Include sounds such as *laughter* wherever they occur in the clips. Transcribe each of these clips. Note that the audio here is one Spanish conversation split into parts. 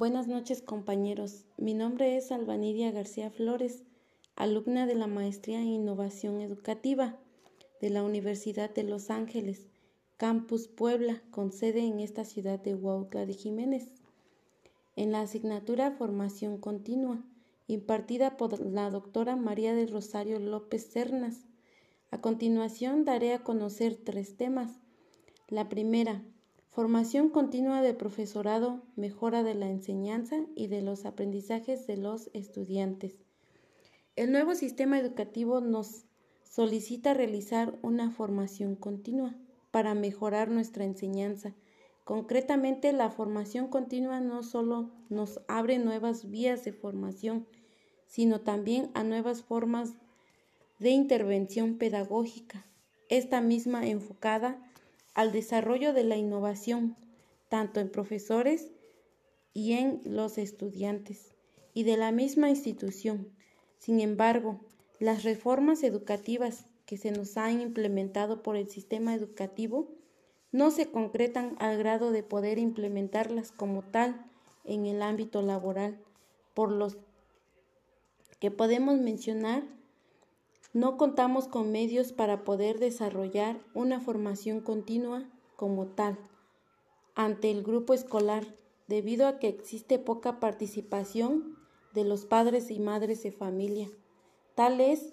Buenas noches compañeros. Mi nombre es Albanidia García Flores, alumna de la Maestría en Innovación Educativa de la Universidad de Los Ángeles, Campus Puebla, con sede en esta ciudad de Huautla de Jiménez. En la asignatura Formación Continua, impartida por la doctora María del Rosario López Cernas. A continuación daré a conocer tres temas. La primera, Formación continua del profesorado, mejora de la enseñanza y de los aprendizajes de los estudiantes. El nuevo sistema educativo nos solicita realizar una formación continua para mejorar nuestra enseñanza. Concretamente, la formación continua no solo nos abre nuevas vías de formación, sino también a nuevas formas de intervención pedagógica, esta misma enfocada al desarrollo de la innovación, tanto en profesores y en los estudiantes, y de la misma institución. Sin embargo, las reformas educativas que se nos han implementado por el sistema educativo no se concretan al grado de poder implementarlas como tal en el ámbito laboral, por los que podemos mencionar no contamos con medios para poder desarrollar una formación continua como tal ante el grupo escolar debido a que existe poca participación de los padres y madres de familia. Tal es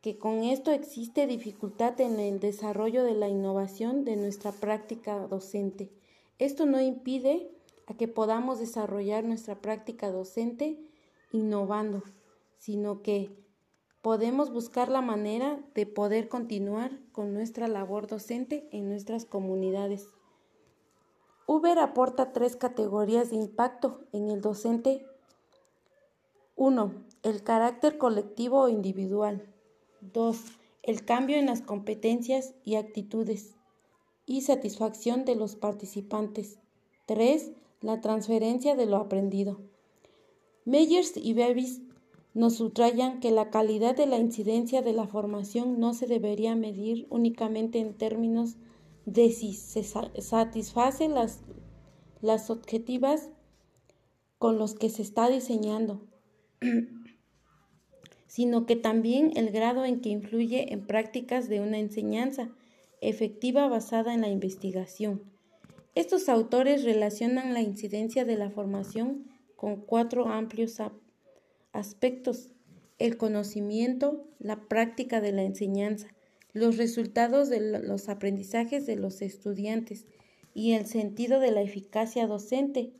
que con esto existe dificultad en el desarrollo de la innovación de nuestra práctica docente. Esto no impide a que podamos desarrollar nuestra práctica docente innovando, sino que podemos buscar la manera de poder continuar con nuestra labor docente en nuestras comunidades. Uber aporta tres categorías de impacto en el docente. 1. El carácter colectivo o individual. 2. El cambio en las competencias y actitudes y satisfacción de los participantes. 3. La transferencia de lo aprendido. Meyers y Bevis nos subrayan que la calidad de la incidencia de la formación no se debería medir únicamente en términos de si se satisface las, las objetivas con los que se está diseñando, *clears throat* sino que también el grado en que influye en prácticas de una enseñanza efectiva basada en la investigación. Estos autores relacionan la incidencia de la formación con cuatro amplios aspectos, el conocimiento, la práctica de la enseñanza, los resultados de los aprendizajes de los estudiantes y el sentido de la eficacia docente,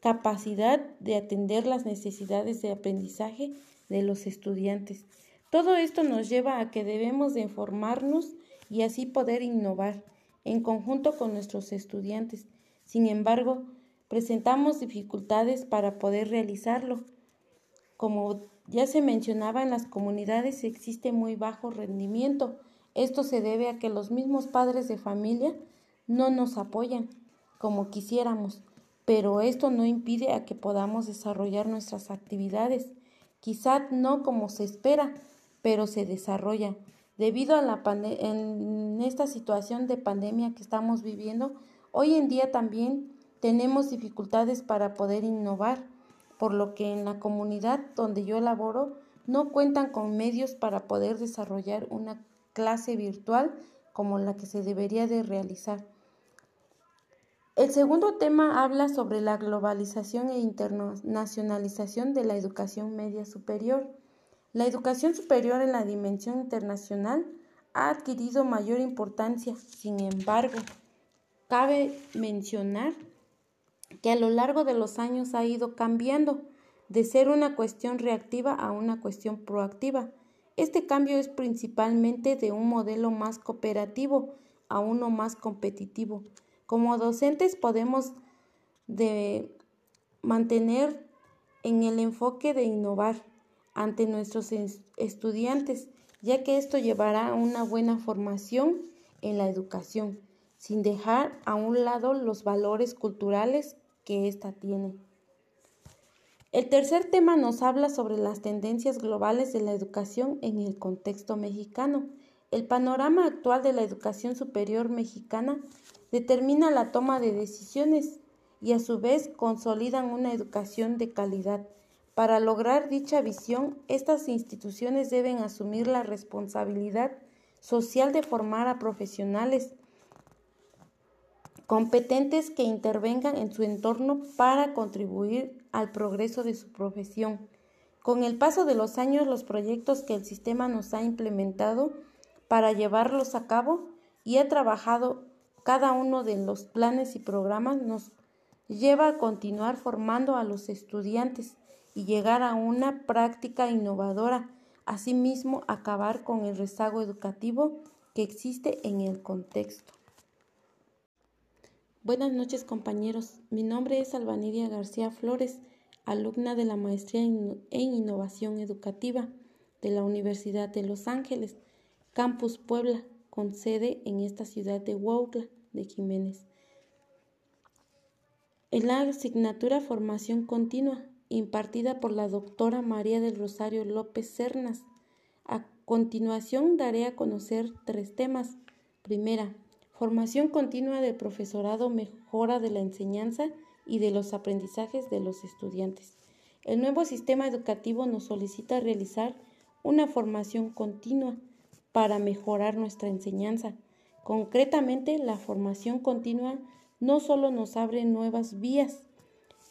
capacidad de atender las necesidades de aprendizaje de los estudiantes. Todo esto nos lleva a que debemos de informarnos y así poder innovar en conjunto con nuestros estudiantes. Sin embargo, presentamos dificultades para poder realizarlo como ya se mencionaba en las comunidades existe muy bajo rendimiento. Esto se debe a que los mismos padres de familia no nos apoyan como quisiéramos, pero esto no impide a que podamos desarrollar nuestras actividades. Quizá no como se espera, pero se desarrolla. Debido a la en esta situación de pandemia que estamos viviendo, hoy en día también tenemos dificultades para poder innovar por lo que en la comunidad donde yo laboro no cuentan con medios para poder desarrollar una clase virtual como la que se debería de realizar. El segundo tema habla sobre la globalización e internacionalización de la educación media superior. La educación superior en la dimensión internacional ha adquirido mayor importancia. Sin embargo, cabe mencionar que a lo largo de los años ha ido cambiando de ser una cuestión reactiva a una cuestión proactiva. Este cambio es principalmente de un modelo más cooperativo a uno más competitivo. Como docentes podemos de mantener en el enfoque de innovar ante nuestros estudiantes, ya que esto llevará a una buena formación en la educación, sin dejar a un lado los valores culturales que ésta tiene. El tercer tema nos habla sobre las tendencias globales de la educación en el contexto mexicano. El panorama actual de la educación superior mexicana determina la toma de decisiones y a su vez consolidan una educación de calidad. Para lograr dicha visión, estas instituciones deben asumir la responsabilidad social de formar a profesionales competentes que intervengan en su entorno para contribuir al progreso de su profesión. Con el paso de los años, los proyectos que el sistema nos ha implementado para llevarlos a cabo y ha trabajado cada uno de los planes y programas nos lleva a continuar formando a los estudiantes y llegar a una práctica innovadora, asimismo acabar con el rezago educativo que existe en el contexto. Buenas noches compañeros, mi nombre es Albanidia García Flores, alumna de la Maestría en Innovación Educativa de la Universidad de Los Ángeles, Campus Puebla, con sede en esta ciudad de Huautla de Jiménez. En la asignatura Formación Continua, impartida por la doctora María del Rosario López Cernas. A continuación daré a conocer tres temas. Primera, formación continua del profesorado, mejora de la enseñanza y de los aprendizajes de los estudiantes. El nuevo sistema educativo nos solicita realizar una formación continua para mejorar nuestra enseñanza. Concretamente, la formación continua no solo nos abre nuevas vías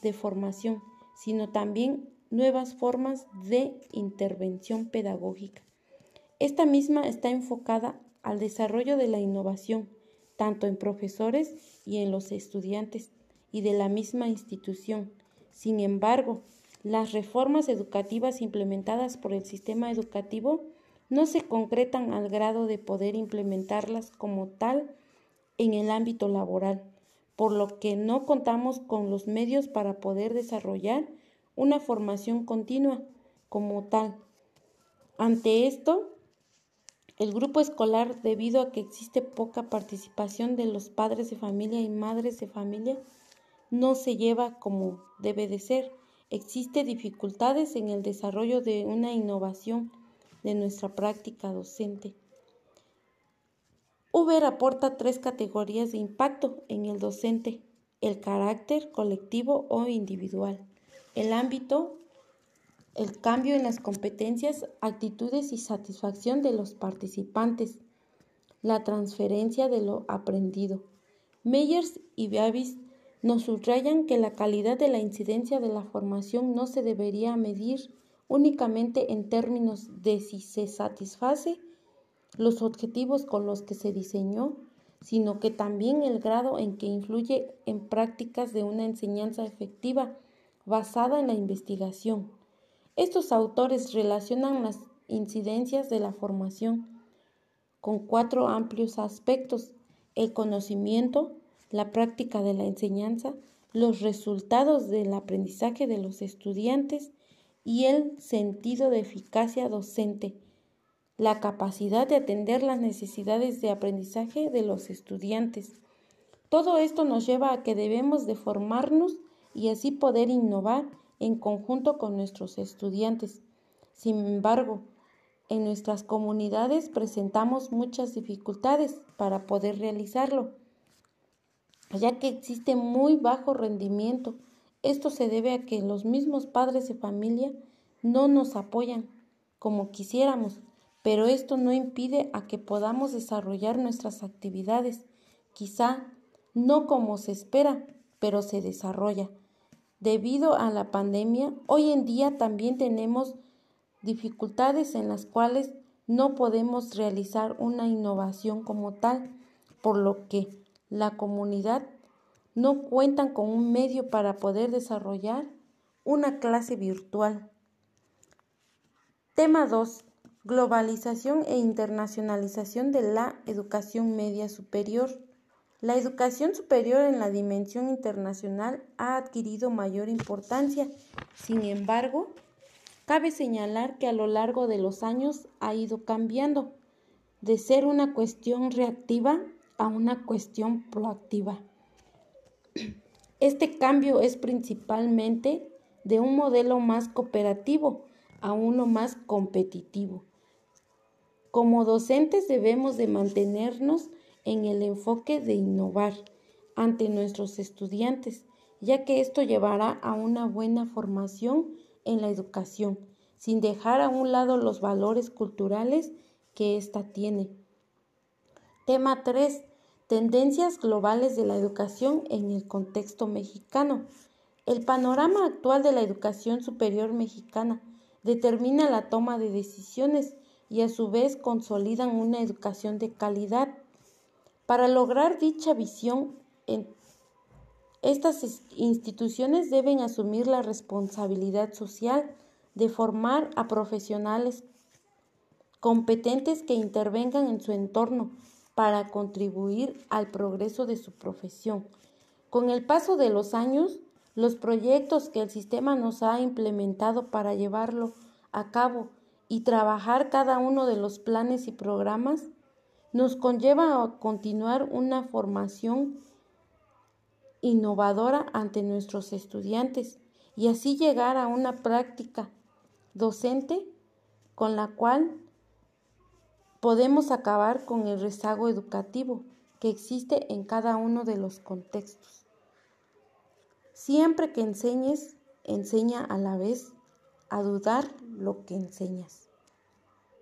de formación, sino también nuevas formas de intervención pedagógica. Esta misma está enfocada al desarrollo de la innovación, tanto en profesores y en los estudiantes y de la misma institución. Sin embargo, las reformas educativas implementadas por el sistema educativo no se concretan al grado de poder implementarlas como tal en el ámbito laboral, por lo que no contamos con los medios para poder desarrollar una formación continua como tal. Ante esto, el grupo escolar, debido a que existe poca participación de los padres de familia y madres de familia, no se lleva como debe de ser. Existe dificultades en el desarrollo de una innovación de nuestra práctica docente. Uber aporta tres categorías de impacto en el docente, el carácter colectivo o individual, el ámbito, el cambio en las competencias, actitudes y satisfacción de los participantes, la transferencia de lo aprendido. Meyers y Beavis nos subrayan que la calidad de la incidencia de la formación no se debería medir únicamente en términos de si se satisface los objetivos con los que se diseñó, sino que también el grado en que influye en prácticas de una enseñanza efectiva basada en la investigación. Estos autores relacionan las incidencias de la formación con cuatro amplios aspectos, el conocimiento, la práctica de la enseñanza, los resultados del aprendizaje de los estudiantes y el sentido de eficacia docente, la capacidad de atender las necesidades de aprendizaje de los estudiantes. Todo esto nos lleva a que debemos de formarnos y así poder innovar en conjunto con nuestros estudiantes. Sin embargo, en nuestras comunidades presentamos muchas dificultades para poder realizarlo ya que existe muy bajo rendimiento. Esto se debe a que los mismos padres de familia no nos apoyan como quisiéramos, pero esto no impide a que podamos desarrollar nuestras actividades, quizá no como se espera, pero se desarrolla. Debido a la pandemia, hoy en día también tenemos dificultades en las cuales no podemos realizar una innovación como tal, por lo que la comunidad no cuentan con un medio para poder desarrollar una clase virtual. Tema 2. Globalización e internacionalización de la educación media superior. La educación superior en la dimensión internacional ha adquirido mayor importancia. Sin embargo, cabe señalar que a lo largo de los años ha ido cambiando de ser una cuestión reactiva a una cuestión proactiva. Este cambio es principalmente de un modelo más cooperativo a uno más competitivo. Como docentes debemos de mantenernos en el enfoque de innovar ante nuestros estudiantes ya que esto llevará a una buena formación en la educación, sin dejar a un lado los valores culturales que ésta tiene. Tema 3. Tendencias globales de la educación en el contexto mexicano. El panorama actual de la educación superior mexicana determina la toma de decisiones y a su vez consolidan una educación de calidad. Para lograr dicha visión, estas instituciones deben asumir la responsabilidad social de formar a profesionales competentes que intervengan en su entorno para contribuir al progreso de su profesión. Con el paso de los años, los proyectos que el sistema nos ha implementado para llevarlo a cabo y trabajar cada uno de los planes y programas nos conlleva a continuar una formación innovadora ante nuestros estudiantes y así llegar a una práctica docente con la cual podemos acabar con el rezago educativo que existe en cada uno de los contextos. Siempre que enseñes, enseña a la vez a dudar lo que enseñas.